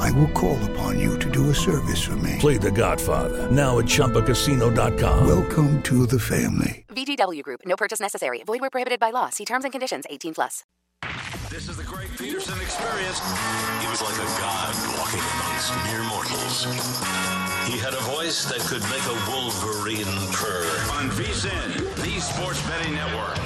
I will call upon you to do a service for me. Play The Godfather now at ChumbaCasino.com. Welcome to the family. VGW Group. No purchase necessary. Void where prohibited by law. See terms and conditions. 18 plus. This is the Greg Peterson experience. He was like a god walking amongst mere mortals. He had a voice that could make a wolverine purr. On VSIN, the Sports Betting Network.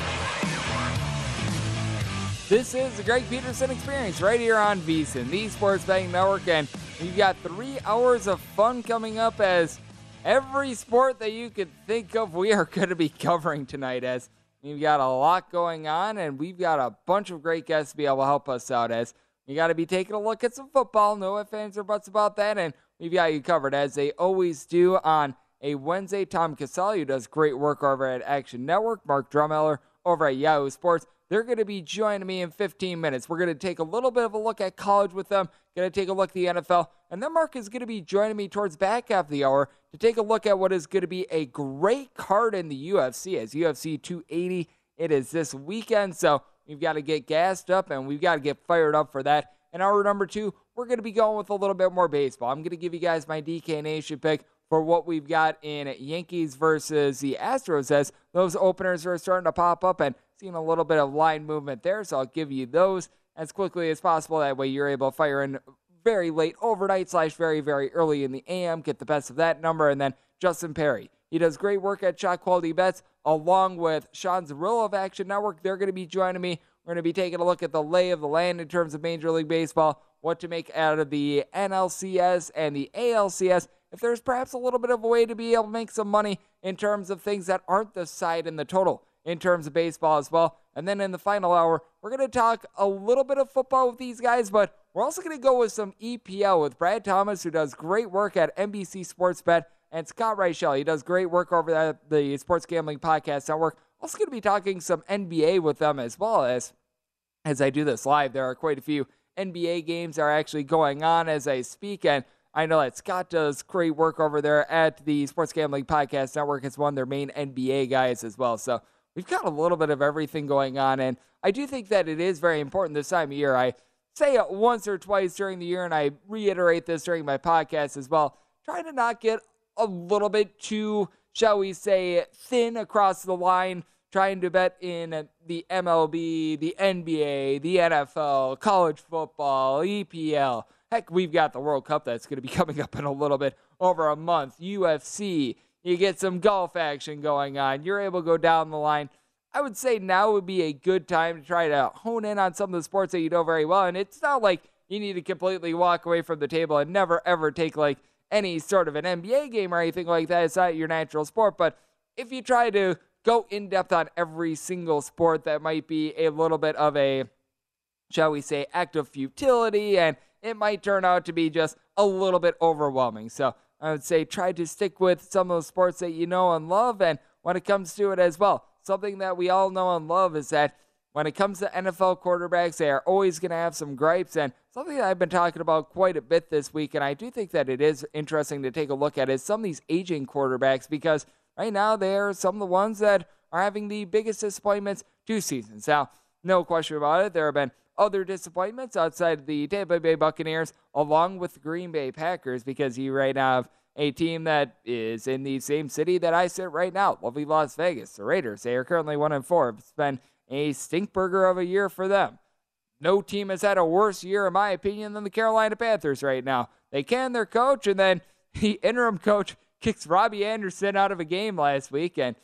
This is the Greg Peterson Experience right here on VSIN, the Sports Betting Network, and we've got three hours of fun coming up as every sport that you could think of, we are going to be covering tonight. As we've got a lot going on, and we've got a bunch of great guests to be able to help us out. As we got to be taking a look at some football, no ifs or buts about that, and we've got you covered as they always do on a Wednesday. Tom Casale, who does great work over at Action Network, Mark Drumheller over at Yahoo Sports. They're going to be joining me in 15 minutes. We're going to take a little bit of a look at college with them, going to take a look at the NFL, and then Mark is going to be joining me towards back half of the hour to take a look at what is going to be a great card in the UFC as UFC 280. It is this weekend, so we've got to get gassed up and we've got to get fired up for that. And hour number two, we're going to be going with a little bit more baseball. I'm going to give you guys my DK Nation pick for what we've got in Yankees versus the Astros as those openers are starting to pop up and a little bit of line movement there. So I'll give you those as quickly as possible. That way you're able to fire in very late overnight slash very, very early in the AM, get the best of that number. And then Justin Perry. He does great work at Shot Quality Bets along with Sean Zerillo of Action Network. They're going to be joining me. We're going to be taking a look at the lay of the land in terms of Major League Baseball, what to make out of the NLCS and the ALCS. If there's perhaps a little bit of a way to be able to make some money in terms of things that aren't the side in the total in terms of baseball as well. And then in the final hour, we're going to talk a little bit of football with these guys, but we're also going to go with some EPL with Brad Thomas, who does great work at NBC Sports Bet, and Scott Reichel. He does great work over at the Sports Gambling Podcast Network. Also going to be talking some NBA with them as well as as I do this live. There are quite a few NBA games are actually going on as I speak, and I know that Scott does great work over there at the Sports Gambling Podcast Network. It's one of their main NBA guys as well. So we've got a little bit of everything going on. And I do think that it is very important this time of year. I say it once or twice during the year, and I reiterate this during my podcast as well. Try to not get a little bit too, shall we say, thin across the line, trying to bet in the MLB, the NBA, the NFL, college football, EPL. Heck, we've got the World Cup that's going to be coming up in a little bit over a month, UFC. You get some golf action going on. You're able to go down the line. I would say now would be a good time to try to hone in on some of the sports that you know very well. And it's not like you need to completely walk away from the table and never ever take like any sort of an NBA game or anything like that. It's not your natural sport. But if you try to go in depth on every single sport that might be a little bit of a, shall we say, act of futility, and it might turn out to be just a little bit overwhelming. So I would say try to stick with some of those sports that you know and love, and when it comes to it as well, something that we all know and love is that when it comes to NFL quarterbacks, they are always going to have some gripes. And something that I've been talking about quite a bit this week, and I do think that it is interesting to take a look at, is some of these aging quarterbacks because right now they are some of the ones that are having the biggest disappointments two seasons. Now, no question about it, there have been other disappointments outside of the Tampa Bay Buccaneers, along with the Green Bay Packers, because you right now have a team that is in the same city that I sit right now, lovely Las Vegas. The Raiders, they are currently one and four. It's been a stinkburger of a year for them. No team has had a worse year, in my opinion, than the Carolina Panthers right now. They can their coach, and then the interim coach kicks Robbie Anderson out of a game last week. And,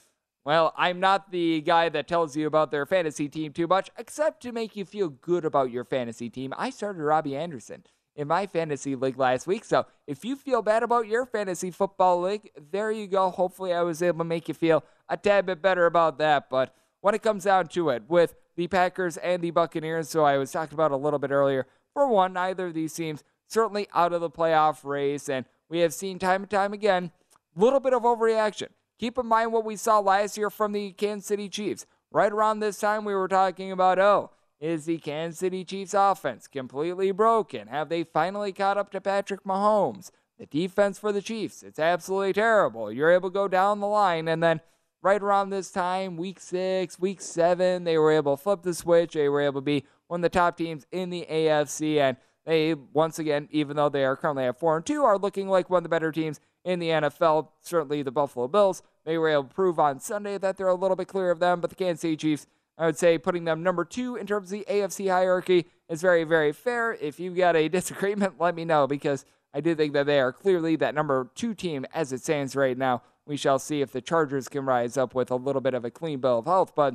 well, I'm not the guy that tells you about their fantasy team too much, except to make you feel good about your fantasy team. I started Robbie Anderson in my fantasy league last week. So if you feel bad about your fantasy football league, there you go. Hopefully, I was able to make you feel a tad bit better about that. But when it comes down to it, with the Packers and the Buccaneers, so I was talking about a little bit earlier, for one, neither of these teams certainly out of the playoff race, and we have seen time and time again a little bit of overreaction. Keep in mind what we saw last year from the Kansas City Chiefs. Right around this time, we were talking about, oh, is the Kansas City Chiefs offense completely broken? Have they finally caught up to Patrick Mahomes? The defense for the Chiefs, it's absolutely terrible. You're able to go down the line, and then right around this time, week six, week seven, they were able to flip the switch. They were able to be one of the top teams in the AFC. And they, once again, even though they are currently at 4 and 2, are looking like one of the better teams in the NFL. Certainly the Buffalo Bills. They were able to prove on Sunday that they're a little bit clear of them. But the Kansas City Chiefs, I would say putting them number two in terms of the AFC hierarchy is very, very fair. If you've got a disagreement, let me know because I do think that they are clearly that number two team as it stands right now. We shall see if the Chargers can rise up with a little bit of a clean bill of health. But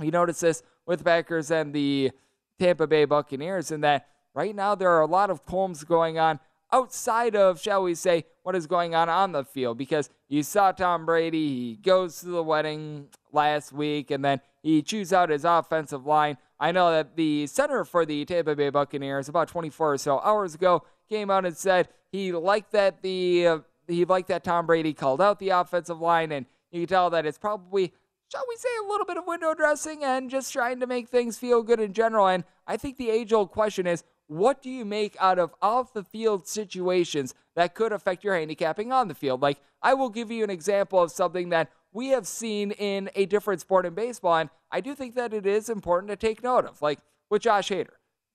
you notice this with Packers and the Tampa Bay Buccaneers in that right now there are a lot of poems going on outside of, shall we say, what is going on on the field. Because you saw Tom Brady, he goes to the wedding last week, and then he chews out his offensive line. I know that the center for the Tampa Bay Buccaneers, about 24 or so hours ago, came out and said he liked that the uh, he liked that Tom Brady called out the offensive line, and you can tell that it's probably, shall we say, a little bit of window dressing and just trying to make things feel good in general. And I think the age old question is, what do you make out of off the field situations that could affect your handicapping on the field? Like, I will give you an example of something that we have seen in a different sport in baseball, and I do think that it is important to take note of. Like with Josh Hader.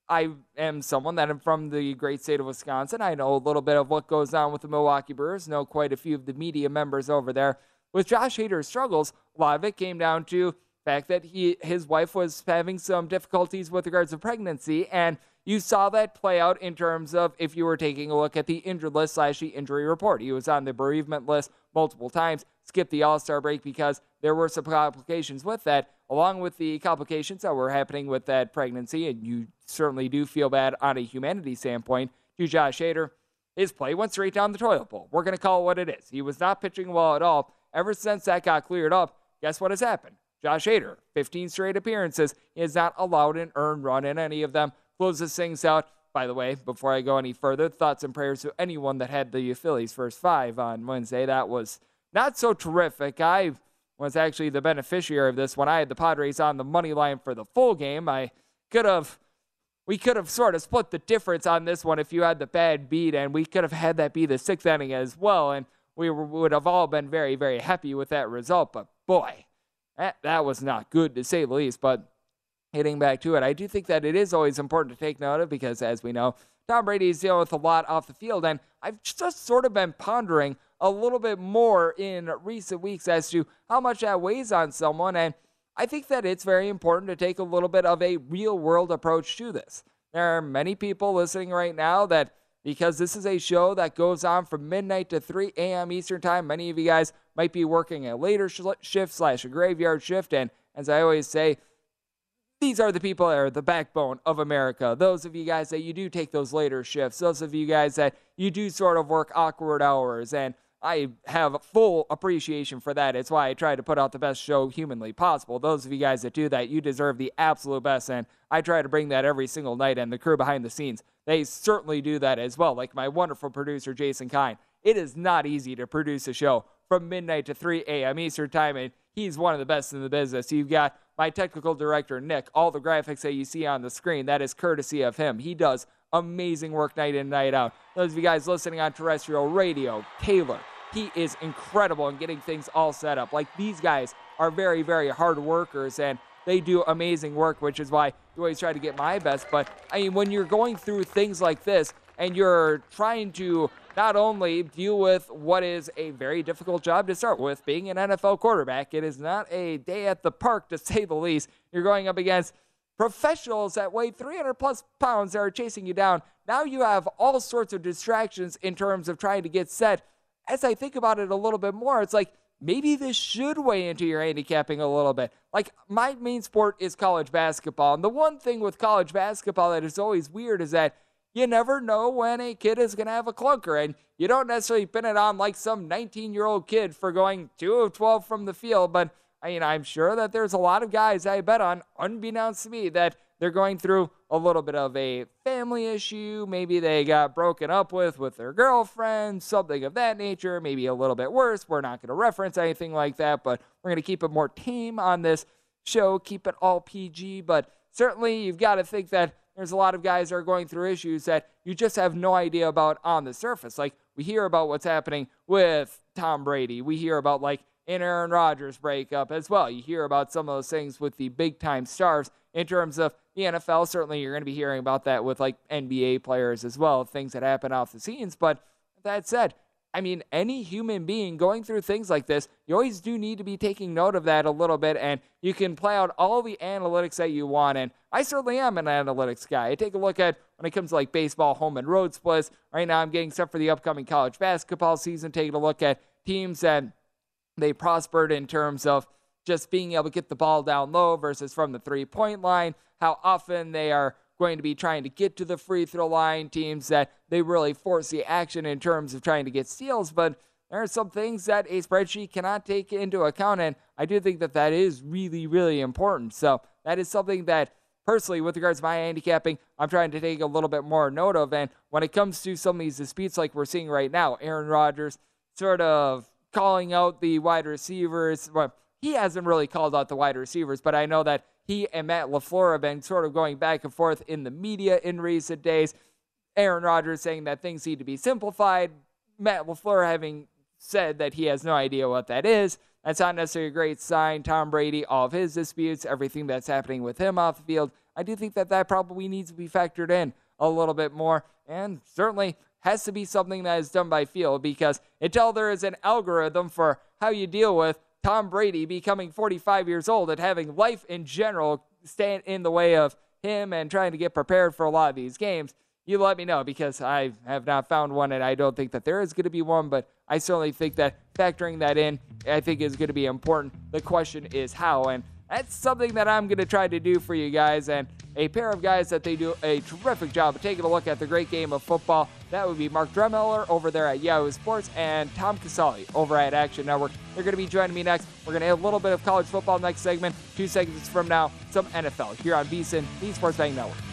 I am someone that am from the great state of Wisconsin. I know a little bit of what goes on with the Milwaukee Brewers, know quite a few of the media members over there. With Josh Hader's struggles, a lot of it came down to the fact that he his wife was having some difficulties with regards to pregnancy, and you saw that play out in terms of if you were taking a look at the injured list slash the injury report. He was on the bereavement list multiple times, skipped the All Star break because there were some complications with that, along with the complications that were happening with that pregnancy. And you certainly do feel bad on a humanity standpoint to Josh Hader. His play went straight down the toilet bowl. We're going to call it what it is. He was not pitching well at all. Ever since that got cleared up, guess what has happened? Josh Hader, 15 straight appearances. He has not allowed an earned run in any of them. Closes things out. By the way, before I go any further, thoughts and prayers to anyone that had the Phillies first five on Wednesday. That was not so terrific. I was actually the beneficiary of this when I had the Padres on the money line for the full game. I could have we could have sort of split the difference on this one if you had the bad beat, and we could have had that be the sixth inning as well, and we would have all been very, very happy with that result. But boy, that, that was not good to say the least. But hitting back to it, I do think that it is always important to take note of because, as we know, Tom Brady is dealing with a lot off the field, and I've just sort of been pondering a little bit more in recent weeks as to how much that weighs on someone. And I think that it's very important to take a little bit of a real world approach to this. There are many people listening right now that, because this is a show that goes on from midnight to 3 a.m. Eastern Time, many of you guys might be working a later shift slash a graveyard shift. And as I always say, these are the people that are the backbone of America. Those of you guys that you do take those later shifts, those of you guys that you do sort of work awkward hours and I have full appreciation for that. It's why I try to put out the best show humanly possible. Those of you guys that do that, you deserve the absolute best. And I try to bring that every single night. And the crew behind the scenes, they certainly do that as well. Like my wonderful producer, Jason Kine. It is not easy to produce a show from midnight to 3 a.m. Eastern Time. And he's one of the best in the business. You've got my technical director, Nick. All the graphics that you see on the screen, that is courtesy of him. He does amazing work night in, night out. Those of you guys listening on terrestrial radio, Taylor, he is incredible in getting things all set up. Like these guys are very, very hard workers and they do amazing work, which is why you always try to get my best. But I mean, when you're going through things like this and you're trying to not only deal with what is a very difficult job to start with, being an NFL quarterback, it is not a day at the park to say the least. You're going up against professionals that weigh 300 plus pounds that are chasing you down. Now you have all sorts of distractions in terms of trying to get set as I think about it a little bit more, it's like maybe this should weigh into your handicapping a little bit. Like my main sport is college basketball. And the one thing with college basketball that is always weird is that you never know when a kid is going to have a clunker. And you don't necessarily pin it on like some 19 year old kid for going 2 of 12 from the field. But I mean, I'm sure that there's a lot of guys I bet on, unbeknownst to me, that they're going through a little bit of a family issue. Maybe they got broken up with with their girlfriend, something of that nature. Maybe a little bit worse. We're not going to reference anything like that, but we're going to keep it more tame on this show, keep it all PG. But certainly, you've got to think that there's a lot of guys that are going through issues that you just have no idea about on the surface. Like, we hear about what's happening with Tom Brady. We hear about, like, an Aaron Rodgers breakup as well. You hear about some of those things with the big time stars in terms of the NFL. Certainly, you're going to be hearing about that with like NBA players as well, things that happen off the scenes. But that said, I mean, any human being going through things like this, you always do need to be taking note of that a little bit, and you can play out all the analytics that you want. And I certainly am an analytics guy. I take a look at when it comes to like baseball, home and road splits. Right now, I'm getting stuff for the upcoming college basketball season, taking a look at teams that they prospered in terms of just being able to get the ball down low versus from the three point line, how often they are going to be trying to get to the free throw line, teams that they really force the action in terms of trying to get steals. But there are some things that a spreadsheet cannot take into account, and I do think that that is really, really important. So that is something that personally, with regards to my handicapping, I'm trying to take a little bit more note of. And when it comes to some of these disputes like we're seeing right now, Aaron Rodgers sort of calling out the wide receivers. Well, he hasn't really called out the wide receivers, but I know that he and Matt LaFleur have been sort of going back and forth in the media in recent days. Aaron Rodgers saying that things need to be simplified. Matt LaFleur having said that he has no idea what that is. That's not necessarily a great sign. Tom Brady, all of his disputes, everything that's happening with him off the field. I do think that that probably needs to be factored in a little bit more. And certainly has to be something that is done by feel because until there is an algorithm for how you deal with Tom Brady becoming 45 years old and having life in general stand in the way of him and trying to get prepared for a lot of these games, you let me know because I have not found one and I don't think that there is going to be one, but I certainly think that factoring that in, I think is going to be important. The question is how, and that's something that I'm going to try to do for you guys. And a pair of guys that they do a terrific job of taking a look at the great game of football. That would be Mark Drumheller over there at Yahoo Sports and Tom Casale over at Action Network. They're going to be joining me next. We're going to have a little bit of college football next segment. Two segments from now, some NFL here on VSIN, the Sports Betting Network.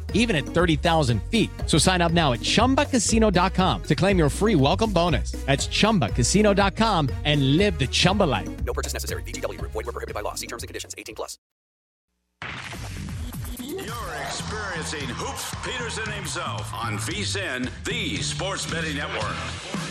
even at 30,000 feet. So sign up now at chumbacasino.com to claim your free welcome bonus. That's chumbacasino.com and live the Chumba life. No purchase necessary. VGW, void, were prohibited by law. See terms and conditions 18 plus. You're experiencing Hoops Peterson himself on VSIN, the Sports Betting Network.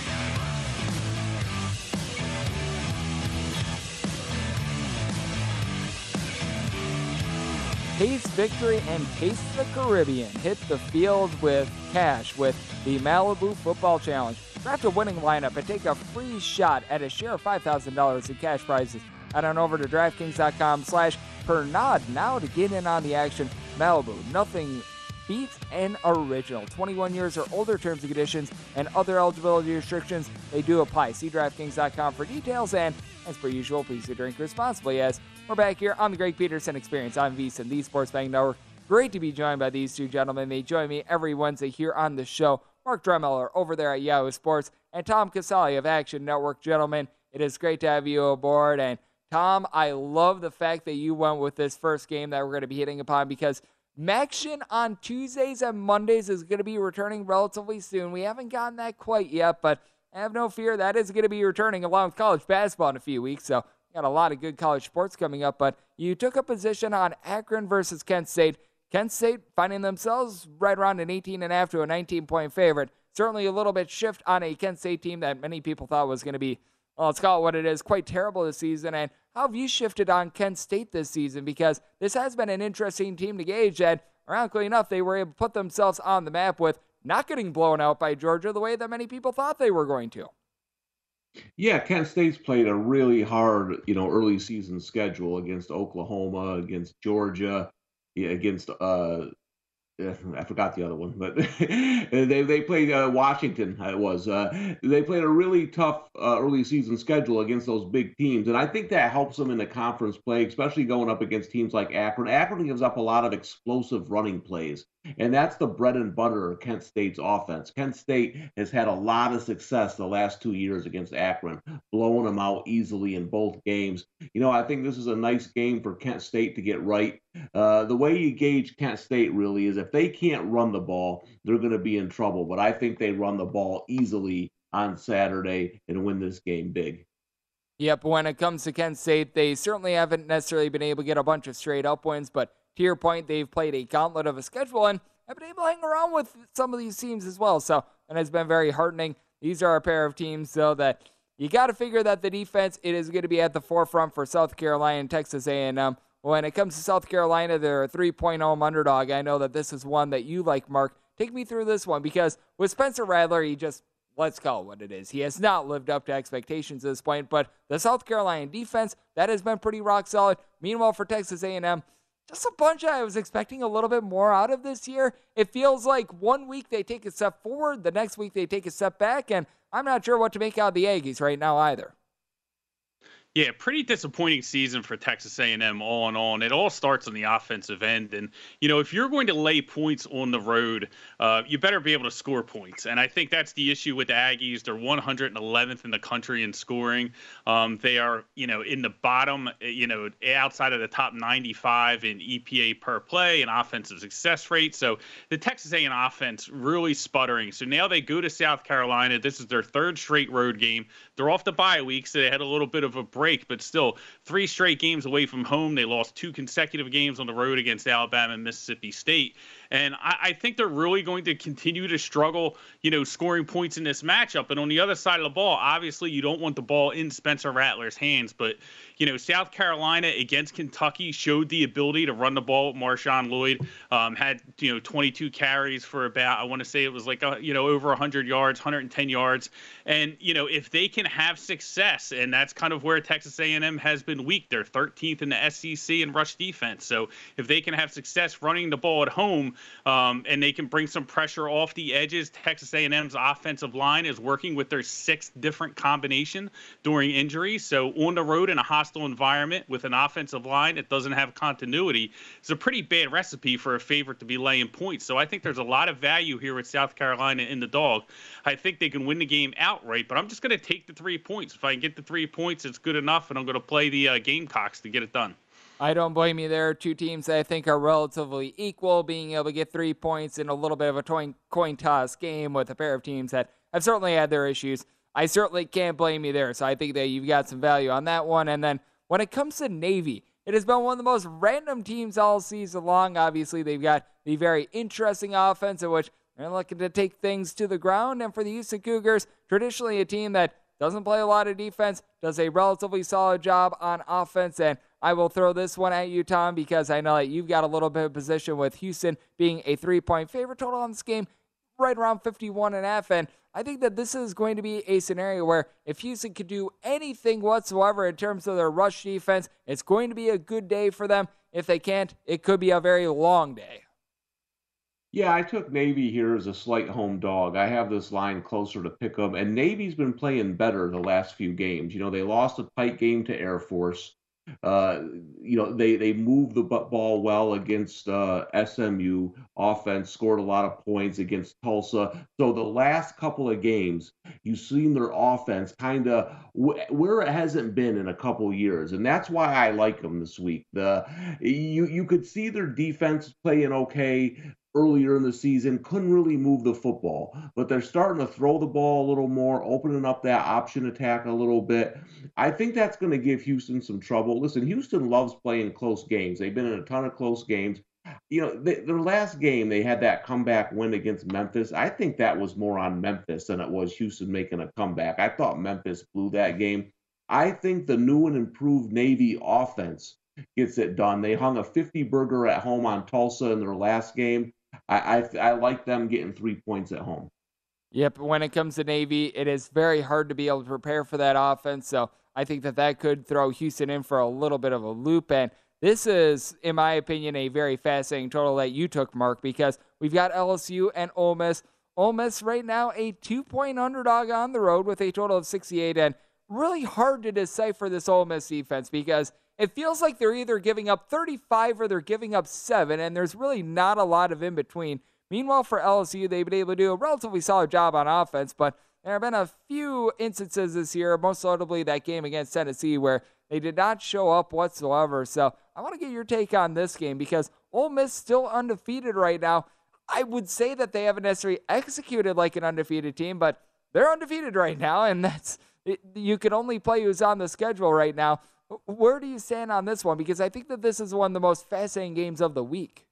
Taste Victory and Taste the Caribbean hit the field with cash with the Malibu Football Challenge. Draft a winning lineup and take a free shot at a share of $5,000 in cash prizes. Head on over to DraftKings.com slash Pernod now to get in on the action. Malibu, nothing beats an original. 21 years or older terms and conditions and other eligibility restrictions, they do apply. See DraftKings.com for details and, as per usual, please drink responsibly as we're back here on the Greg Peterson Experience on VSIN, the Sports Betting Network. Great to be joined by these two gentlemen. They join me every Wednesday here on the show. Mark Drumheller over there at Yahoo Sports and Tom Casale of Action Network. Gentlemen, it is great to have you aboard. And Tom, I love the fact that you went with this first game that we're going to be hitting upon because Maction on Tuesdays and Mondays is going to be returning relatively soon. We haven't gotten that quite yet, but I have no fear, that is going to be returning along with college basketball in a few weeks. So got a lot of good college sports coming up. But you took a position on Akron versus Kent State. Kent State finding themselves right around an 18 and a half to a 19 point favorite. Certainly a little bit shift on a Kent State team that many people thought was going to be, well, let's call it what it is, quite terrible this season. And how have you shifted on Kent State this season? Because this has been an interesting team to gauge. And ironically enough, they were able to put themselves on the map with not getting blown out by Georgia the way that many people thought they were going to. Yeah, Kent State's played a really hard, you know, early season schedule against Oklahoma, against Georgia, yeah, against uh I forgot the other one, but they they played uh, Washington. It was uh, they played a really tough uh, early season schedule against those big teams, and I think that helps them in the conference play, especially going up against teams like Akron. Akron gives up a lot of explosive running plays, and that's the bread and butter of Kent State's offense. Kent State has had a lot of success the last two years against Akron, blowing them out easily in both games. You know, I think this is a nice game for Kent State to get right. Uh, the way you gauge Kent State really is if they can't run the ball, they're going to be in trouble. But I think they run the ball easily on Saturday and win this game big. Yep, when it comes to Kent State, they certainly haven't necessarily been able to get a bunch of straight up wins, but to your point, they've played a gauntlet of a schedule and have been able to hang around with some of these teams as well. So, and it's been very heartening. These are a pair of teams, though, that you got to figure that the defense it is going to be at the forefront for South Carolina and Texas A&M. When it comes to South Carolina, they're a 3.0 home underdog. I know that this is one that you like, Mark. Take me through this one because with Spencer Rattler, he just let's call it what it is. He has not lived up to expectations at this point, but the South Carolina defense that has been pretty rock solid. Meanwhile, for Texas A&M, just a bunch I was expecting a little bit more out of this year. It feels like one week they take a step forward, the next week they take a step back, and I'm not sure what to make out of the Aggies right now either. Yeah, pretty disappointing season for Texas A&M all in all, and it all starts on the offensive end. And you know, if you're going to lay points on the road, uh, you better be able to score points. And I think that's the issue with the Aggies. They're 111th in the country in scoring. Um, they are, you know, in the bottom, you know, outside of the top 95 in EPA per play and offensive success rate. So the Texas A&M offense really sputtering. So now they go to South Carolina. This is their third straight road game. They're off the bye week, so they had a little bit of a break, but still three straight games away from home. They lost two consecutive games on the road against Alabama and Mississippi State. And I, I think they're really going to continue to struggle, you know, scoring points in this matchup. And on the other side of the ball, obviously you don't want the ball in Spencer Rattler's hands, but you know, South Carolina against Kentucky showed the ability to run the ball. Marshawn Lloyd um, had, you know, 22 carries for about, I want to say it was like, a, you know, over 100 yards, 110 yards. And, you know, if they can have success, and that's kind of where Texas A&M has been weak. They're 13th in the SEC in rush defense. So if they can have success running the ball at home um, and they can bring some pressure off the edges, Texas A&M's offensive line is working with their sixth different combination during injuries. So on the road in a hostile environment with an offensive line that doesn't have continuity is a pretty bad recipe for a favorite to be laying points. So I think there's a lot of value here with South Carolina in the dog. I think they can win the game outright, but I'm just going to take the three points. If I can get the three points, it's good enough, and I'm going to play the uh, Gamecocks to get it done. I don't blame you there. Two teams that I think are relatively equal, being able to get three points in a little bit of a coin, toss game with a pair of teams that have certainly had their issues. I certainly can't blame you there. So I think that you've got some value on that one. And then when it comes to Navy, it has been one of the most random teams all season long. Obviously, they've got the very interesting offense in which they're looking to take things to the ground. And for the Houston Cougars, traditionally a team that doesn't play a lot of defense, does a relatively solid job on offense. And I will throw this one at you, Tom, because I know that you've got a little bit of position with Houston being a three point favorite total on this game, right around 51 and a half. And I think that this is going to be a scenario where if Houston could do anything whatsoever in terms of their rush defense, it's going to be a good day for them. If they can't, it could be a very long day. Yeah, I took Navy here as a slight home dog. I have this line closer to pick them, and Navy's been playing better the last few games. You know, they lost a tight game to Air Force. Uh, you know, they they moved the ball well against uh, SMU offense, scored a lot of points against Tulsa. So the last couple of games, you've seen their offense kind of where it hasn't been in a couple years, and that's why I like them this week. The you you could see their defense playing okay earlier in the season, couldn't really move the football, but they're starting to throw the ball a little more, opening up that option attack a little bit. I think that's going to give Houston some trouble. Listen, Houston loves playing close games. They've been in a ton of close games. You know, they, their last game, they had that comeback win against Memphis. I think that was more on Memphis than it was Houston making a comeback. I thought Memphis blew that game. I think the new and improved Navy offense gets it done. They hung a 50 burger at home on Tulsa in their last game. I, I, I like them getting three points at home. Yep. When it comes to Navy, it is very hard to be able to prepare for that offense. So I think that that could throw Houston in for a little bit of a loop. And this is, in my opinion, a very fascinating total that you took, Mark, because we've got LSU and Ole Miss. Ole Miss right now a two-point underdog on the road with a total of 68, and really hard to decipher this Ole Miss defense because it feels like they're either giving up 35 or they're giving up seven, and there's really not a lot of in between. Meanwhile, for LSU, they've been able to do a relatively solid job on offense, but there have been a few instances this year, most notably that game against Tennessee, where they did not show up whatsoever. So I want to get your take on this game because Ole Miss still undefeated right now. I would say that they haven't necessarily executed like an undefeated team, but they're undefeated right now, and that's you can only play who's on the schedule right now. Where do you stand on this one? Because I think that this is one of the most fascinating games of the week.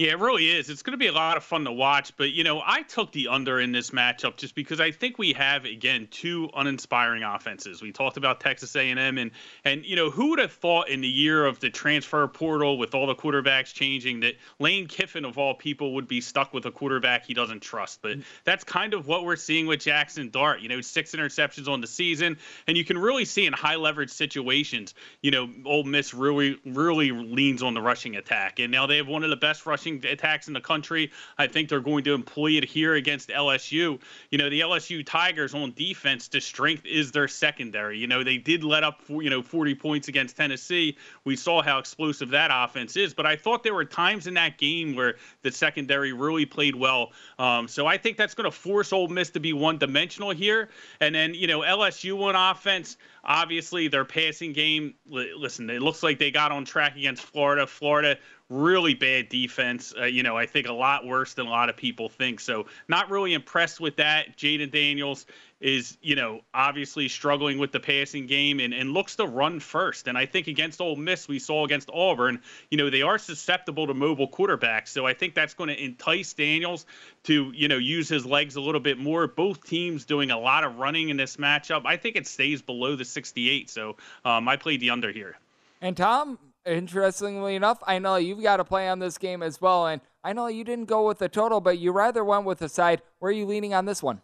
Yeah, it really is. It's going to be a lot of fun to watch. But, you know, I took the under in this matchup just because I think we have, again, two uninspiring offenses. We talked about Texas A&M, and, and you know, who would have thought in the year of the transfer portal with all the quarterbacks changing that Lane Kiffin, of all people, would be stuck with a quarterback he doesn't trust. But mm. that's kind of what we're seeing with Jackson Dart. You know, six interceptions on the season, and you can really see in high leverage situations, you know, Ole Miss really, really leans on the rushing attack. And now they have one of the best rushing rushing attacks in the country. I think they're going to employ it here against LSU. You know, the LSU Tigers on defense, the strength is their secondary. You know, they did let up, for, you know, 40 points against Tennessee. We saw how explosive that offense is, but I thought there were times in that game where the secondary really played well. Um, so I think that's going to force Ole Miss to be one dimensional here. And then, you know, LSU on offense, obviously their passing game, listen, it looks like they got on track against Florida. Florida really bad defense. Uh, you know, I think a lot worse than a lot of people think. So, not really impressed with that. Jayden Daniels is, you know, obviously struggling with the passing game and, and looks to run first. And I think against Ole Miss, we saw against Auburn, you know, they are susceptible to mobile quarterbacks. So I think that's going to entice Daniels to, you know, use his legs a little bit more. Both teams doing a lot of running in this matchup. I think it stays below the 68. So um, I played the under here. And Tom, interestingly enough, I know you've got to play on this game as well. And I know you didn't go with the total, but you rather went with the side. Where are you leaning on this one?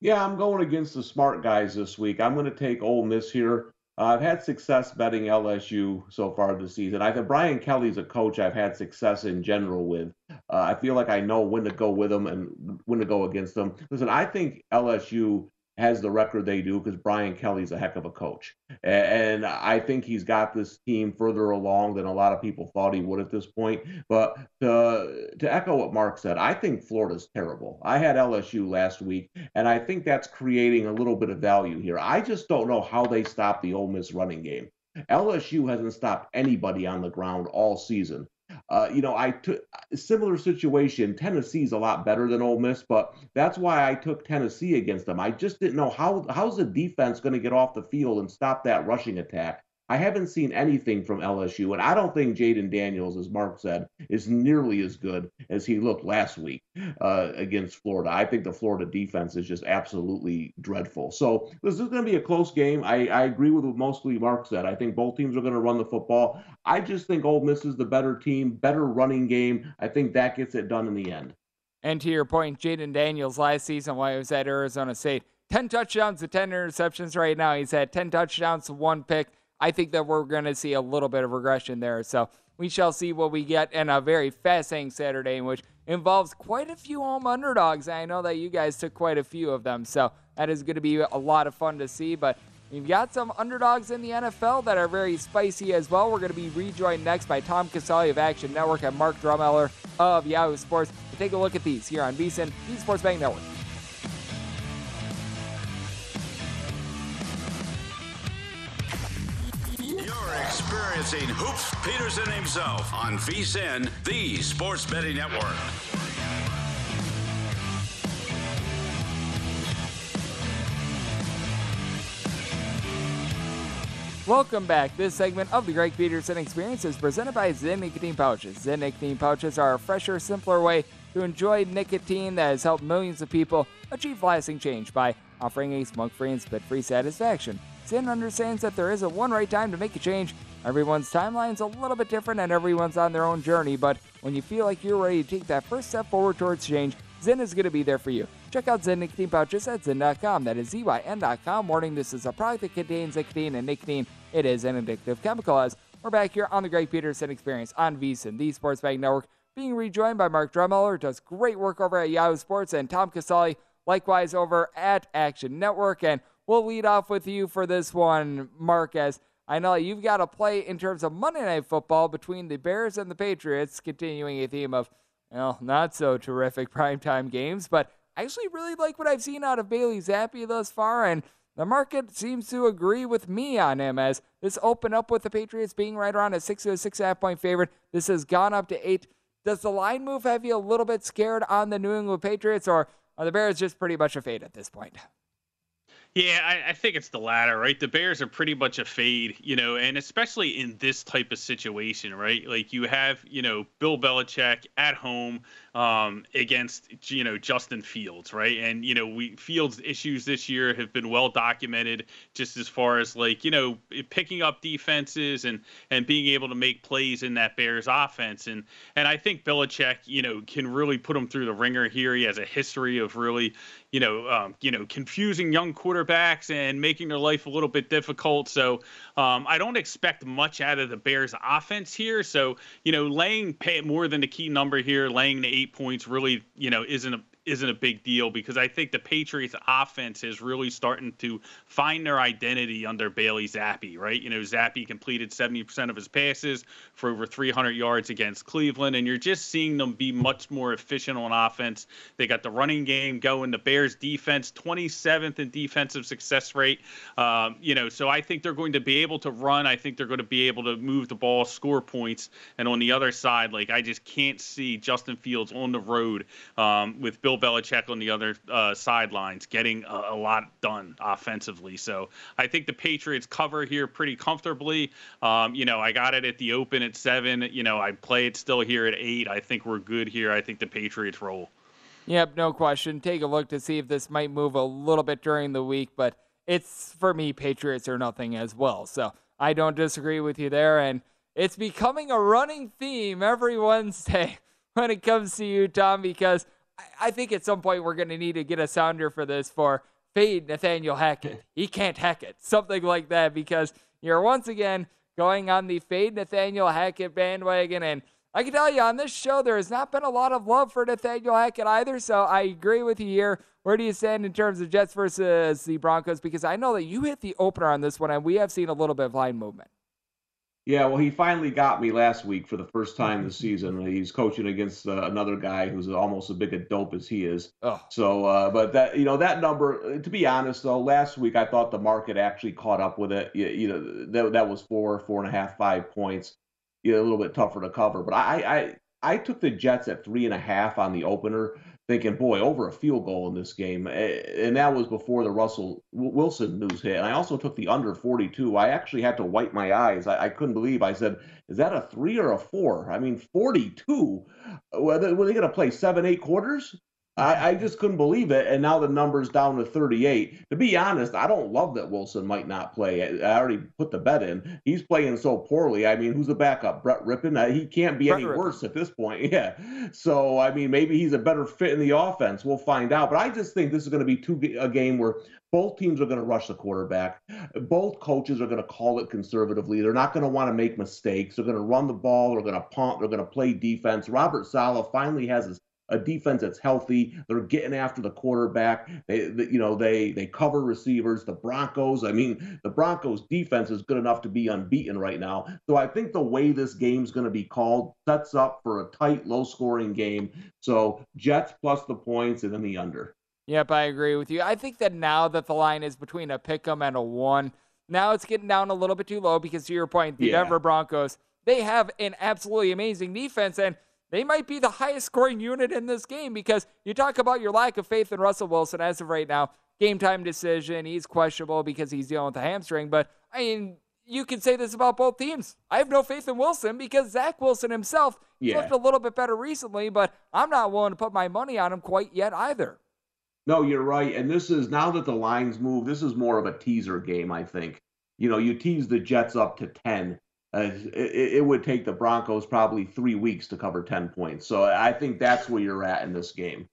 Yeah, I'm going against the smart guys this week. I'm going to take Ole Miss here. Uh, I've had success betting LSU so far this season. I think Brian Kelly's a coach I've had success in general with. Uh, I feel like I know when to go with them and when to go against them. Listen, I think LSU has the record they do because Brian Kelly's a heck of a coach. And I think he's got this team further along than a lot of people thought he would at this point. But to, to echo what Mark said, I think Florida's terrible. I had LSU last week, and I think that's creating a little bit of value here. I just don't know how they stop the Ole Miss running game. LSU hasn't stopped anybody on the ground all season. Uh, you know, I took similar situation. Tennessee's a lot better than Ole Miss, but that's why I took Tennessee against them. I just didn't know how how's the defense going to get off the field and stop that rushing attack. I haven't seen anything from LSU, and I don't think Jayden Daniels, as Mark said, is nearly as good as he looked last week uh, against Florida. I think the Florida defense is just absolutely dreadful. So this is going to be a close game. I, I agree with what mostly Mark said. I think both teams are going to run the football. I just think Ole Miss is the better team, better running game. I think that gets it done in the end. And to your point, Jayden Daniels last season while he was at Arizona State, 10 touchdowns to 10 interceptions right now. He's had 10 touchdowns to one pick. I think that we're going to see a little bit of regression there. So we shall see what we get in a very fascinating Saturday, in which involves quite a few home underdogs. I know that you guys took quite a few of them. So that is going to be a lot of fun to see. But We've got some underdogs in the NFL that are very spicy as well. We're going to be rejoined next by Tom Casale of Action Network and Mark Drumheller of Yahoo Sports to take a look at these here on VSIN, the Sports Betting Network. Experiencing Hoops Peterson himself on VSIN, the Sports Betting Network. Welcome back. This segment of the Greg Peterson Experience is presented by Zyn Nicotine Pouches. Zyn Nicotine Pouches are a fresher, simpler way to enjoy nicotine that has helped millions of people achieve lasting change by offering a smoke-free and spit-free satisfaction. Zyn understands that there isn't one right time to make a change. Everyone's timeline's a little bit different and everyone's on their own journey, but when you feel like you're ready to take that first step forward towards change, Zyn is going to be there for you. Check out Zyn nicotine pouches at Zyn.com. That is Z-Y-N.com. Warning, this is a product that contains nicotine, and nicotine, it is an addictive chemical. As we're back here on the Greg Peterson Experience on VSIN, the Sports Betting Network, being rejoined by Mark Drumheller, does great work over at Yahoo Sports, and Tom Casale, likewise over at Action Network. And we'll lead off with you for this one, Mark, as I know you've got to play in terms of Monday Night Football between the Bears and the Patriots, continuing a theme of well, not so terrific primetime games, but I actually really like what I've seen out of Bailey Zappe thus far, and the market seems to agree with me on him as this opened up with the Patriots being right around a six to a six and a half point favorite. This has gone up to eight. Does the line move have you a little bit scared on the New England Patriots, or are the Bears just pretty much a fade at this point? Yeah, I, I, think it's the latter, right? The Bears are pretty much a fade, you know, and especially in this type of situation, right? Like you have, you know, Bill Belichick at home um, against, you know, Justin Fields, right? And you know, we Fields' issues this year have been well documented, just as far as like, you know, picking up defenses and and being able to make plays in that Bears offense, and and I think Belichick, you know, can really put him through the ringer here. He has a history of really, you know, um, you know, confusing young quarterbacks and making their life a little bit difficult. So um, I don't expect much out of the Bears offense here. So you know, laying more than the key number here, laying the eight points really, you know, isn't a isn't a big deal because I think the Patriots offense is really starting to find their identity under Bailey Zappe, right? You know, Zappe completed 70% of his passes for over 300 yards against Cleveland, and you're just seeing them be much more efficient on offense. They got the running game going. The Bears defense, 27th in defensive success rate. Um, you know, so I think they're going to be able to run. I think they're going to be able to move the ball, score points. And on the other side, like, I just can't see Justin Fields on the road um, with Bill Bill Belichick on the other uh, sidelines, getting a, a, lot done offensively. So I think the Patriots cover here pretty comfortably. Um, you know, I got it at the open at seven. You know, I play it still here at eight. I think we're good here. I think the Patriots roll. Yep, no question. Take a look to see if this might move a little bit during the week, but it's for me, Patriots are nothing as well. So I don't disagree with you there. And it's becoming a running theme every Wednesday when it comes to you, Tom, because I think at some point we're going to need to get a sounder for this for fade Nathaniel Hackett. He can't hack it. Something like that because you're once again going on the fade Nathaniel Hackett bandwagon. And I can tell you on this show, there has not been a lot of love for Nathaniel Hackett either. So I agree with you here. Where do you stand in terms of Jets versus the Broncos? Because I know that you hit the opener on this one, and we have seen a little bit of line movement. Yeah, well, he finally got me last week for the first time this season. He's coaching against uh, another guy who's almost as big a dope as he is. Oh. So, uh, but that you know that number. To be honest, though, last week I thought the market actually caught up with it. You, you know that that was four, four and a half, five points. You know, a little bit tougher to cover. But I I I took the Jets at three and a half on the opener thinking, boy, over a field goal in this game. Eh, and that was before the Russell Wilson news hit. And I also took the under 42. I actually had to wipe my eyes. I, I couldn't believe. I said, is that a three or a four? I mean, 42. Were they, were they going to play seven, eight quarters? I, I, just couldn't believe it. And now the number's down to 38. To be honest, I don't love that Wilson might not play. I, already put the bet in. He's playing so poorly. I mean, who's the backup? Brett Rypien? Uh, he can't be Brett any worse at this point. Yeah. So, I mean, maybe he's a better fit in the offense. We'll find out. But I just think this is going to be two, a game where both teams are going to rush the quarterback. Both coaches are going to call it conservatively. They're not going to want to make mistakes. They're going to run the ball. They're going to punt. They're going to play defense. Robert Saleh finally has his a defense that's healthy. They're getting after the quarterback. They, they, you know, they they cover receivers. The Broncos, I mean, the Broncos defense is good enough to be unbeaten right now. So I think the way this game's going to be called sets up for a tight, low-scoring game. So Jets plus the points and then the under. Yep, I agree with you. I think that now that the line is between a pick 'em and a one, now it's getting down a little bit too low because to your point, the yeah. Denver Broncos, they have an absolutely amazing defense and they might be the highest scoring unit in this game because you talk about your lack of faith in Russell Wilson as of right now. Game time decision, he's questionable because he's dealing with a hamstring. But I mean, you can say this about both teams. I have no faith in Wilson because Zach Wilson himself yeah. looked a little bit better recently, but I'm not willing to put my money on him quite yet either. No, you're right. And this is now that the lines move, this is more of a teaser game, I think. You know, you tease the Jets up to 10 it, it, would take the Broncos probably three weeks to cover 10 points. So I think that's where you're at in this game.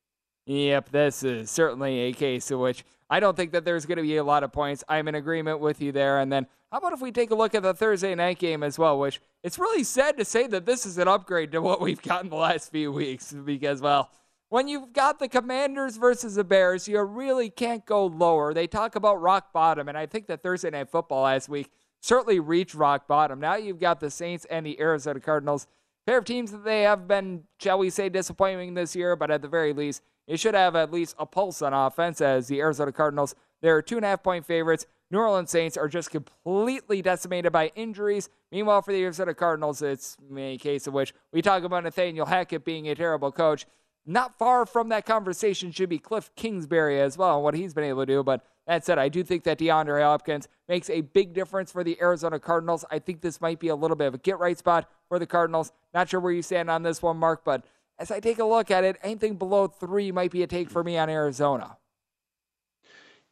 Yep, this is certainly a case in which I don't think that there's going to be a lot of points. I'm in agreement with you there. And then how about if we take a look at the Thursday night game as well, which it's really sad to say that this is an upgrade to what we've gotten the last few weeks because, well, when you've got the Commanders versus the Bears, you really can't go lower. They talk about rock bottom, and I think that Thursday night football last week certainly reached rock bottom. Now you've got the Saints and the Arizona Cardinals. Pair of teams that they have been, shall we say, disappointing this year, but at the very least, you should have at least a pulse on offense as the Arizona Cardinals, they're two and a half point favorites. New Orleans Saints are just completely decimated by injuries. Meanwhile, for the Arizona Cardinals, it's a case of which we talk about Nathaniel Hackett being a terrible coach. Not far from that conversation should be Cliff Kingsbury as well and what he's been able to do. But that said, I do think that DeAndre Hopkins makes a big difference for the Arizona Cardinals. I think this might be a little bit of a get right spot for the Cardinals. Not sure where you stand on this one, Mark, but as I take a look at it, anything below three might be a take for me on Arizona.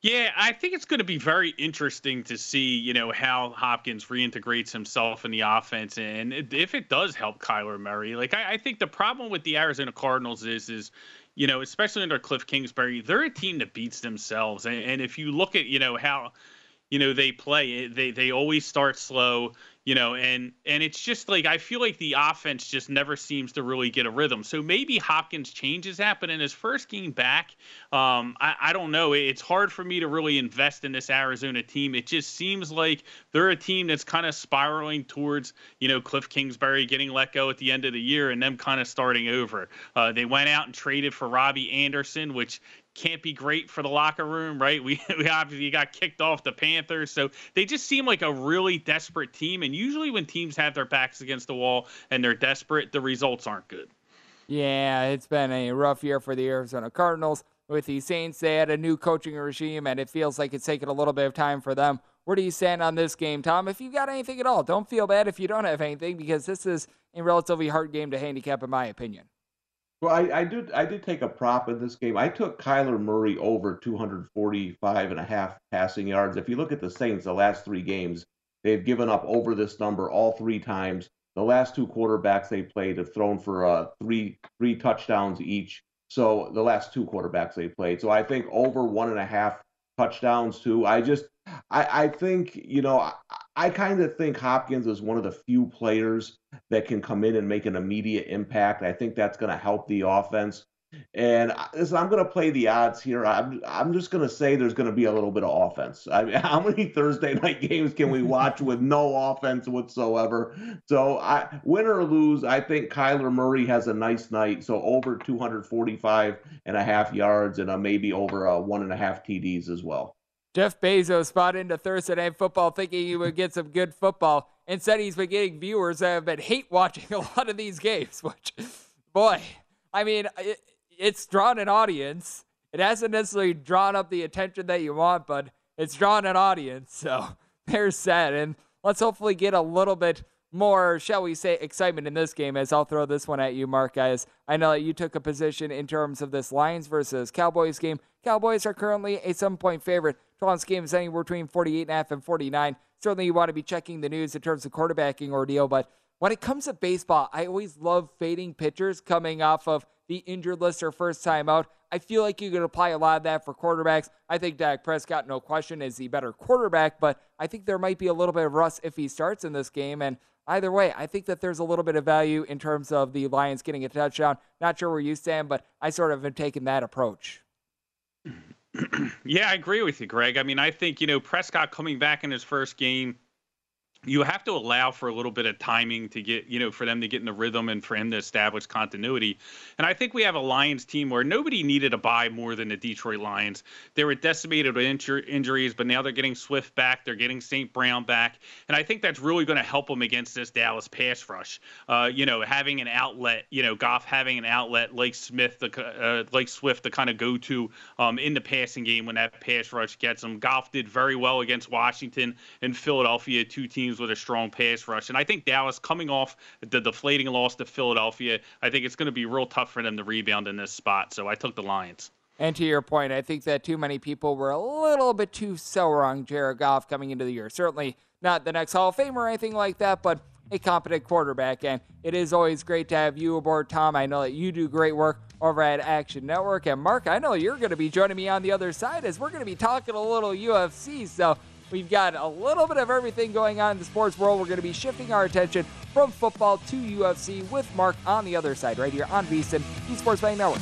Yeah, I think it's going to be very interesting to see, you know, how Hopkins reintegrates himself in the offense, and if it does help Kyler Murray. Like, I, I think the problem with the Arizona Cardinals is, is you know, especially under Cliff Kingsbury, they're a team that beats themselves. And, and if you look at, you know, how, you know, they play, they they always start slow. You know, and and it's just like I feel like the offense just never seems to really get a rhythm. So maybe Hopkins changes that, but in his first game back, um, I, I don't know. It's hard for me to really invest in this Arizona team. It just seems like they're a team that's kind of spiraling towards, you know, Cliff Kingsbury getting let go at the end of the year and them kind of starting over. Uh, they went out and traded for Robbie Anderson, which can't be great for the locker room, right? We we obviously got kicked off the Panthers, so they just seem like a really desperate team. And usually, when teams have their backs against the wall and they're desperate, the results aren't good. Yeah, it's been a rough year for the Arizona Cardinals. With the Saints, they had a new coaching regime, and it feels like it's taken a little bit of time for them. Where do you stand on this game, Tom? If you've got anything at all, don't feel bad if you don't have anything because this is a relatively hard game to handicap, in my opinion. Well, I, I did I did take a prop in this game. I took Kyler Murray over 245 and a half passing yards. If you look at the Saints, the last three games, they've given up over this number all three times. The last two quarterbacks they played have thrown for uh, three three touchdowns each. So the last two quarterbacks they played. So I think over one and a half touchdowns too. I just I, I think you know I, I kind of think Hopkins is one of the few players that can come in and make an immediate impact. I think that's going to help the offense. And listen, I'm going to play the odds here. I'm I'm just going to say there's going to be a little bit of offense. I mean, how many Thursday night games can we watch with no offense whatsoever? So, I win or lose, I think Kyler Murray has a nice night. So over 245 and a half yards and a maybe over a one and a half TDs as well. Jeff Bezos spotted into Thursday Night Football thinking he would get some good football. Instead, he's been getting viewers that have been hate watching a lot of these games, which, boy, I mean, it, it's drawn an audience. It hasn't necessarily drawn up the attention that you want, but it's drawn an audience. So there's that. And let's hopefully get a little bit more, shall we say, excitement in this game as I'll throw this one at you, Mark, guys. I know that you took a position in terms of this Lions versus Cowboys game. Cowboys are currently a seven point favorite. Drawn's game is anywhere between 48.5 and 49. Certainly, you want to be checking the news in terms of quarterbacking ordeal, but when it comes to baseball, I always love fading pitchers coming off of the injured list or first time out. I feel like you could apply a lot of that for quarterbacks. I think Dak Prescott, no question, is the better quarterback, but I think there might be a little bit of rust if he starts in this game. And either way, I think that there's a little bit of value in terms of the Lions getting a touchdown. Not sure where you stand, but I sort of have taken that approach. yeah, I agree with you, Greg. I mean, I think, you know, Prescott coming back in his first game you have to allow for a little bit of timing to get, you know, for them to get in the rhythm and for him to establish continuity. And I think we have a Lions team where nobody needed to buy more than the Detroit Lions. They were decimated with injur- injuries, but now they're getting Swift back. They're getting St. Brown back. And I think that's really going to help them against this Dallas pass rush. Uh, you know, having an outlet, you know, Goff having an outlet like Smith, the, uh, like Swift to kind of go to um, in the passing game when that pass rush gets them. Goff did very well against Washington and Philadelphia, two teams teams with a strong pass rush. And I think Dallas coming off the deflating loss to Philadelphia, I think it's going to be real tough for them to rebound in this spot. So I took the Lions. And to your point, I think that too many people were a little bit too sour on Jared Goff coming into the year. Certainly not the next Hall of Fame or anything like that, but a competent quarterback. And it is always great to have you aboard, Tom. I know that you do great work over at Action Network. And Mark, I know you're going to be joining me on the other side as we're going to be talking a little UFC. So We've got a little bit of everything going on in the sports world. We're going to be shifting our attention from football to UFC with Mark on the other side, right here on VSIN, the Sports Betting Network.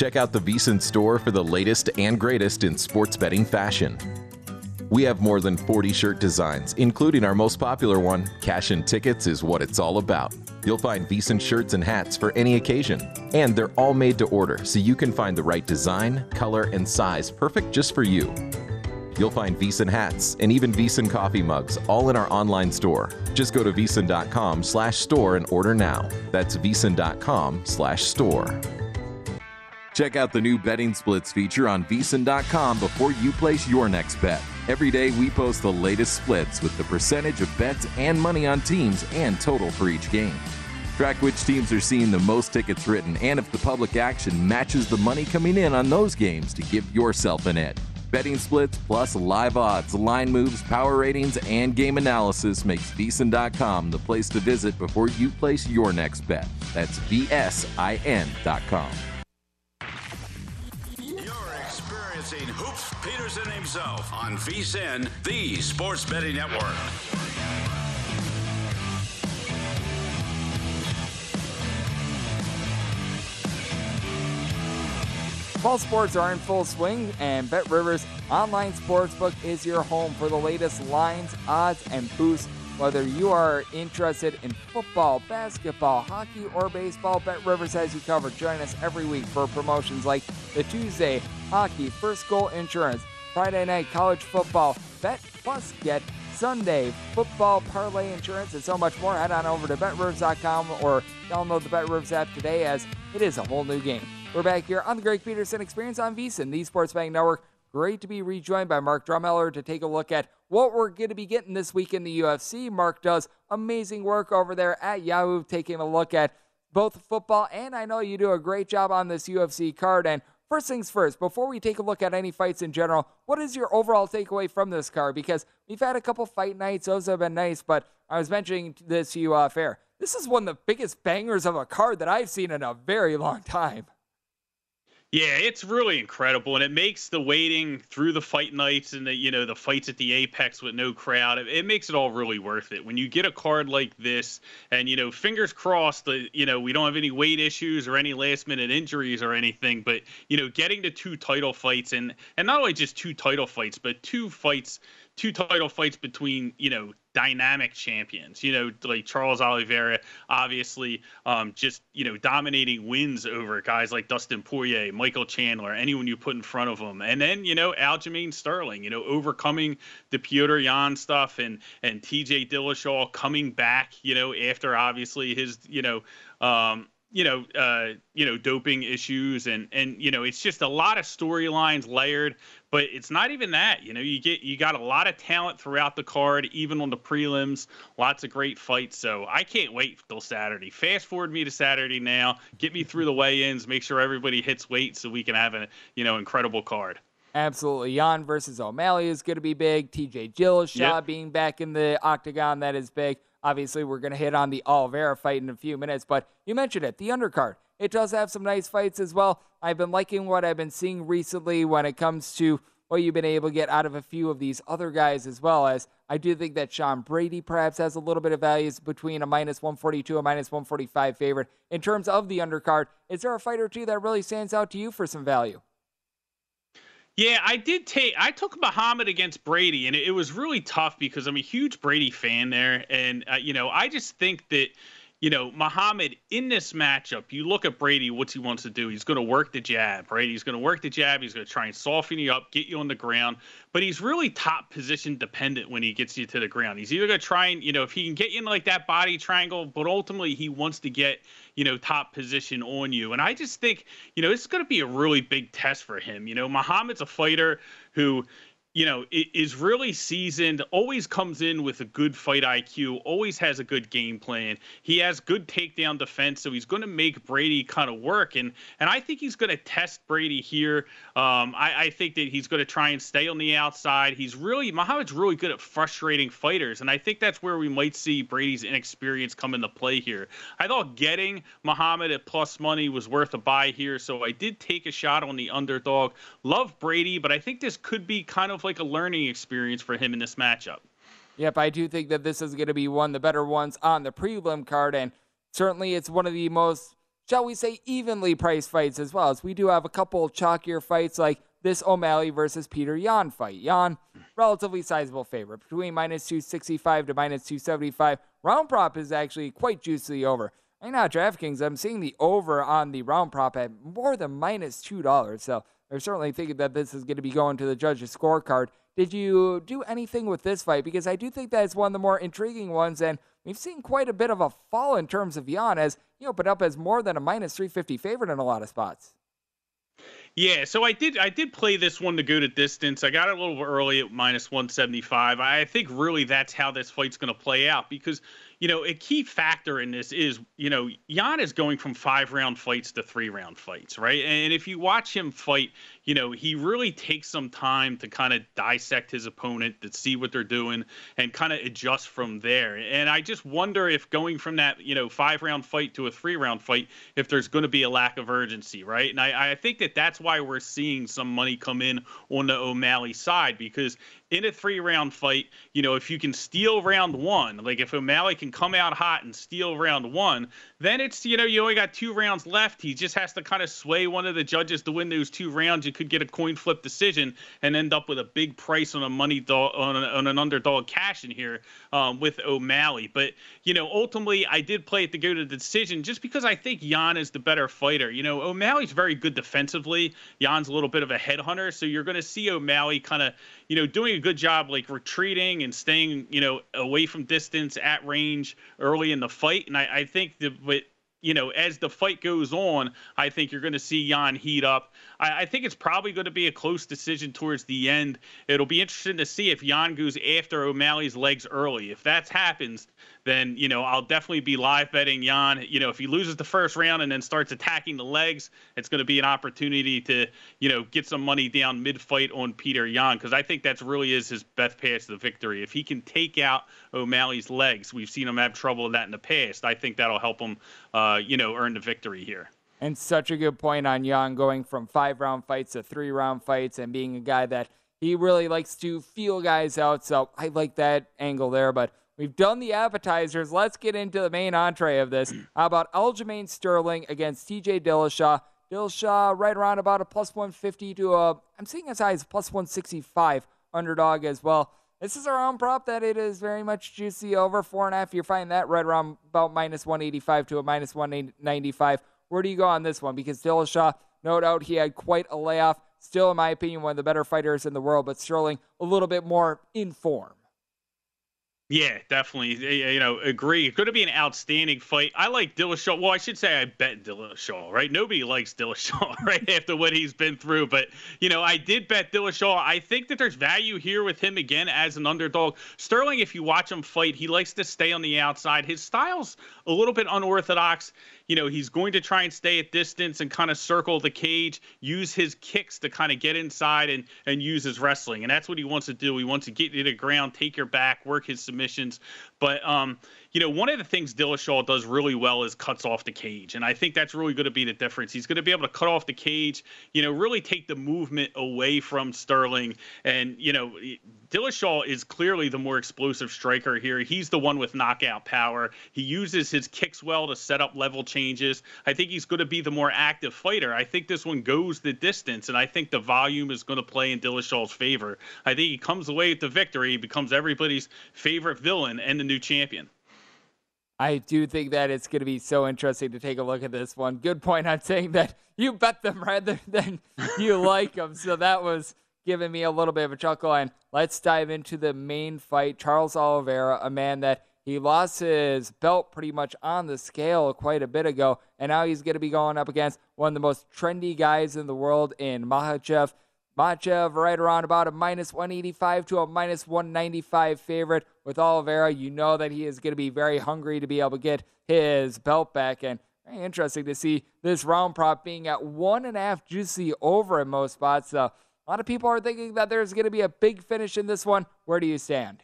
Check out the VSiN store for the latest and greatest in sports betting fashion. We have more than 40 shirt designs, including our most popular one, Cash and Tickets is what it's all about. You'll find VSiN shirts and hats for any occasion, and they're all made to order so you can find the right design, color, and size perfect just for you. You'll find VSiN hats and even VSiN coffee mugs all in our online store. Just go to vsin.com slash store and order now. That's vsin.com slash store. Check out the new betting splits feature on vsin.com before you place your next bet. Every day we post the latest splits with the percentage of bets and money on teams and total for each game. Track which teams are seeing the most tickets written and if the public action matches the money coming in on those games to give yourself an edge. Betting splits plus live odds, line moves, power ratings, and game analysis makes VSiN.com the place to visit before you place your next bet. That's VSIN.com. Peterson himself on VSIN, the Sports Betting Network. Fall sports are in full swing, and Bet Rivers Online Sportsbook is your home for the latest lines, odds, and boosts. Whether you are interested in football, basketball, hockey, or baseball, Bet Rivers has you covered. Join us every week for promotions like the Tuesday Hockey First Goal Insurance, Friday Night College Football, Bet Plus Get, Sunday Football Parlay Insurance, and so much more. Head on over to BetRivers.com or download the BetRivers app today as it is a whole new game. We're back here on the Greg Peterson Experience on VSiN, the Sports Betting Network. Great to be rejoined by Mark Drumheller to take a look at what we're going to be getting this week in the UFC. Mark does amazing work over there at Yahoo, taking a look at both football and I know you do a great job on this UFC card. And first things first, before we take a look at any fights in general, what is your overall takeaway from this card? Because we've had a couple fight nights, those have been nice, but I was mentioning this to you off air. This is one of the biggest bangers of a card that I've seen in a very long time. Yeah, it's really incredible, and it makes the waiting through the fight nights and the you know the fights at the Apex with no crowd. It, it, makes it all really worth it when you get a card like this, and you know, fingers crossed that you know we don't have any weight issues or any last minute injuries or anything. But you know, getting to two title fights and and not only just two title fights, but two fights two title fights between you know dynamic champions. You know, like Charles Oliveira, obviously, um, just you know dominating wins over guys like Dustin Poirier, Michael Chandler, anyone you put in front of him, and then you know Aljamain Sterling, you know overcoming the Petr Yan stuff and and T.J. Dillashaw coming back, you know after obviously his you know. Um, you know, uh, you know, doping issues and and you know, it's just a lot of storylines layered. But it's not even that. You know, you get you got a lot of talent throughout the card, even on the prelims. Lots of great fights. So I can't wait till Saturday. Fast forward me to Saturday now. Get me through the weigh-ins. Make sure everybody hits weight so we can have a you know incredible card. Absolutely. Yan versus O'Malley is going to be big. TJ Dillashaw yep. being back in the octagon, that is big. Obviously, we're going to hit on the Oliveira fight in a few minutes, but you mentioned it, the undercard. It does have some nice fights as well. I've been liking what I've been seeing recently when it comes to what you've been able to get out of a few of these other guys as well as I do think that Sean Brady perhaps has a little bit of values between a minus 142 and minus 145 favorite. In terms of the undercard, is there a fight or two that really stands out to you for some value? Yeah, I did take. I took Muhammad against Brady, and it, it was really tough because I'm a huge Brady fan there, and uh, you know, I just think that you know, Muhammad in this matchup, you look at Brady, what's he wants to do? He's going to work the jab, right? He's going to work the jab. He's going to try and soften you up, get you on the ground. But he's really top position dependent when he gets you to the ground. He's either going to try and, you know, if he can get you in like that body triangle, but ultimately he wants to get, you know, top position on you. And I just think, you know, it's going to be a really big test for him. You know, Muhammad's a fighter who, you know, is really seasoned, always comes in with a good fight IQ, always has a good game plan. He has good takedown defense, so he's going to make Brady kind of work. And and I think he's going to test Brady here. Um, I, I think that he's going to try and stay on the outside. He's really Muhammad's really good at frustrating fighters, and I think that's where we might see Brady's inexperience come into play here. I thought getting Muhammad at plus money was worth a buy here, so I did take a shot on the underdog. Love Brady, but I think this could be kind of of like a learning experience for him in this matchup. Yep, I do think that this is going to be one of the better ones on the prelim card, and certainly it's one of the most, shall we say, evenly priced fights as well. As we do have a couple chalkier fights like this O'Malley versus Peter Yan fight. Yan, relatively sizable favorite, between minus 265 to minus 275. Round prop is actually quite juicy over. Right uh, now, DraftKings, I'm seeing the over on the round prop at more than minus $2. So they're certainly thinking that this is going to be going to the judge's scorecard. Did you do anything with this fight? Because I do think that is one of the more intriguing ones, and we've seen quite a bit of a fall in terms of Yan as he opened up as more than a minus 350 favorite in a lot of spots. Yeah, so I did I did play this one to go to distance. I got it a little early at minus 175. I think really that's how this fight's going to play out because you know, a key factor in this is, you know, Yan is going from five round fights to three round fights, right? And if you watch him fight, you know, he really takes some time to kind of dissect his opponent, to see what they're doing, and kind of adjust from there. And I just wonder if going from that, you know, five round fight to a three round fight, if there's going to be a lack of urgency, right? And I, I think that that's why we're seeing some money come in on the O'Malley side because in a three round fight, you know, if you can steal round one, like if O'Malley can come out hot and steal round one, then it's, you know, you only got two rounds left. He just has to kind of sway one of the judges to win those two rounds. You could get a coin flip decision and end up with a big price on a money dog, on, on an underdog cash in here um, with O'Malley. But, you know, ultimately, I did play it to go to the decision just because I think Yan is the better fighter. You know, O'Malley's very good defensively. Yan's a little bit of a headhunter. So you're going to see O'Malley kind of, you know, doing a good job like retreating and staying, you know, away from distance at range early in the fight. And I, I think with you know, as the fight goes on, I think you're going to see Yan heat up. I, I think it's probably going to be a close decision towards the end. It'll be interesting to see if Yan goes after O'Malley's legs early. If that happens, then you know I'll definitely be live betting Yan. You know, if he loses the first round and then starts attacking the legs, it's going to be an opportunity to you know get some money down mid fight on Peter Yan because I think that's really is his best path to the victory. If he can take out O'Malley's legs, we've seen him have trouble with that in the past. I think that'll help him, uh, you know, earn the victory here. And such a good point on Yan going from five round fights to three round fights and being a guy that he really likes to feel guys out. So I like that angle there. But We've done the appetizers. Let's get into the main entree of this. How about Aljamain Sterling against TJ Dillashaw? Dillashaw right around about a plus 150 to a, I'm seeing as high as plus 165 underdog as well. This is our own prop that it is very much juicy over four and a half. You're finding that right around about minus 185 to a minus 195. Where do you go on this one? Because Dillashaw, no doubt, he had quite a layoff. Still, in my opinion, one of the better fighters in the world, but Sterling a little bit more in form. Yeah, definitely. You know, agree. It's going to be an outstanding fight. I like Dillashaw. Well, I should say I bet Dillashaw, right? Nobody likes Dillashaw, right, after what he's been through. But, you know, I did bet Dillashaw. I think that there's value here with him again as an underdog. Sterling, if you watch him fight, he likes to stay on the outside. His style's a little bit unorthodox you know, he's going to try and stay at distance and kind of circle the cage, use his kicks to kind of get inside and and use his wrestling. And that's what he wants to do. He wants to get you to the ground, take your back, work his submissions. But um, you know, one of the things Dillashaw does really well is cuts off the cage, and I think that's really going to be the difference. He's going to be able to cut off the cage, you know, really take the movement away from Sterling, and you know, Dillashaw is clearly the more explosive striker here. He's the one with knockout power. He uses his kicks well to set up level changes. I think he's going to be the more active fighter. I think this one goes the distance, and I think the volume is going to play in Dillashaw's favor. I think he comes away with the victory, he becomes everybody's favorite villain and the new champion. I do think that it's going to be so interesting to take a look at this one. Good point on saying that you bet them rather than you like them. So that was giving me a little bit of a chuckle. And let's dive into the main fight. Charles Oliveira, a man that he lost his belt pretty much on the scale quite a bit ago, and now he's going to be going up against one of the most trendy guys in the world in Makhachev. Makhachev right around about a minus 185 to a minus 195 favorite. With Oliveira, you know that he is going to be very hungry to be able to get his belt back. And very interesting to see this round prop being at one and a half juicy over in most spots. So a lot of people are thinking that there's going to be a big finish in this one. Where do you stand?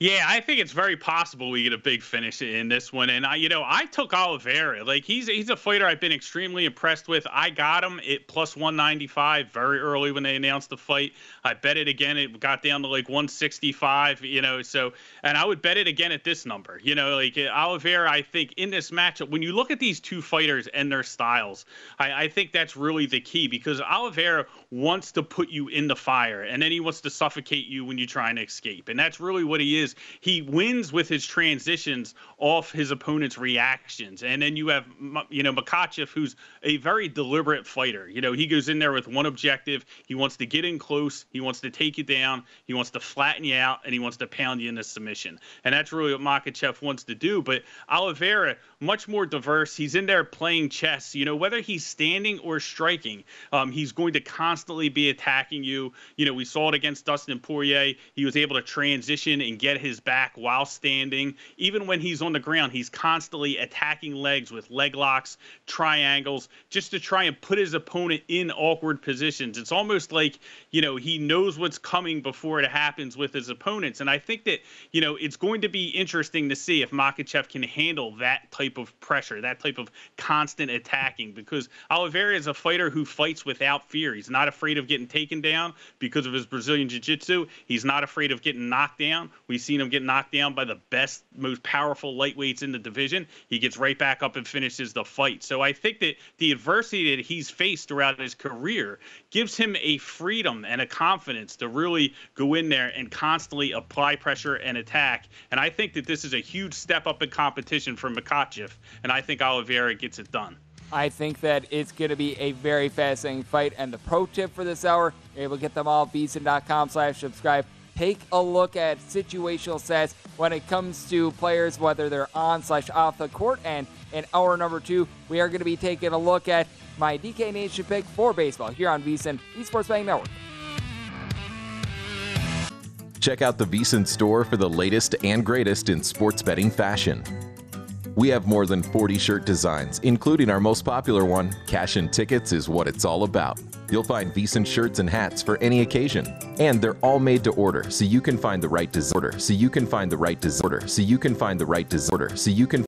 Yeah, I think it's very possible we get a big finish in this one. And I, you know, I took Oliveira. Like he's he's a fighter I've been extremely impressed with. I got him at plus 195 very early when they announced the fight. I bet it again. It got down to like 165. You know, so and I would bet it again at this number. You know, like Oliveira. I think in this matchup, when you look at these two fighters and their styles, I, I think that's really the key because Oliveira wants to put you in the fire and then he wants to suffocate you when you're trying to escape, and that's really what he is is he wins with his transitions off his opponent's reactions. And then you have, you know, Makhachev, who's a very deliberate fighter. You know, he goes in there with one objective. He wants to get in close. He wants to take you down. He wants to flatten you out, and he wants to pound you into submission. And that's really what Makhachev wants to do. But Oliveira, much more diverse. He's in there playing chess. You know, whether he's standing or striking, um, he's going to constantly be attacking you. You know, we saw it against Dustin Poirier. He was able to transition and get his back while standing. Even when he's on the ground, he's constantly attacking legs with leg locks, triangles, just to try and put his opponent in awkward positions. It's almost like, you know, he knows what's coming before it happens with his opponents. And I think that, you know, it's going to be interesting to see if Makhachev can handle that type of pressure, that type of constant attacking, because Oliveira is a fighter who fights without fear. He's not afraid of getting taken down because of his Brazilian Jiu Jitsu. He's not afraid of getting knocked down. We've seen him get knocked down by the best, most powerful lightweights in the division. He gets right back up and finishes the fight. So I think that the adversity that he's faced throughout his career gives him a freedom and a confidence to really go in there and constantly apply pressure and attack. And I think that this is a huge step up in competition for Makhachev, and I think Oliveira gets it done. I think that it's going to be a very fascinating fight. And the pro tip for this hour, you're able to get them all at VSiN.com slash subscribe. Take a look at situational sets when it comes to players, whether they're on slash off the court. And in hour number two, we are going to be taking a look at my DK Nation pick for baseball here on VSiN, Esports Betting Network. Check out the VSiN store for the latest and greatest in sports betting fashion. We have more than 40 shirt designs, including our most popular one, Cash and Tickets is what it's all about. You'll find VSiN shirts and hats for any occasion. And they're all made to order, so you can find the right disorder, so you can find the right disorder, so you can find the right disorder, so you can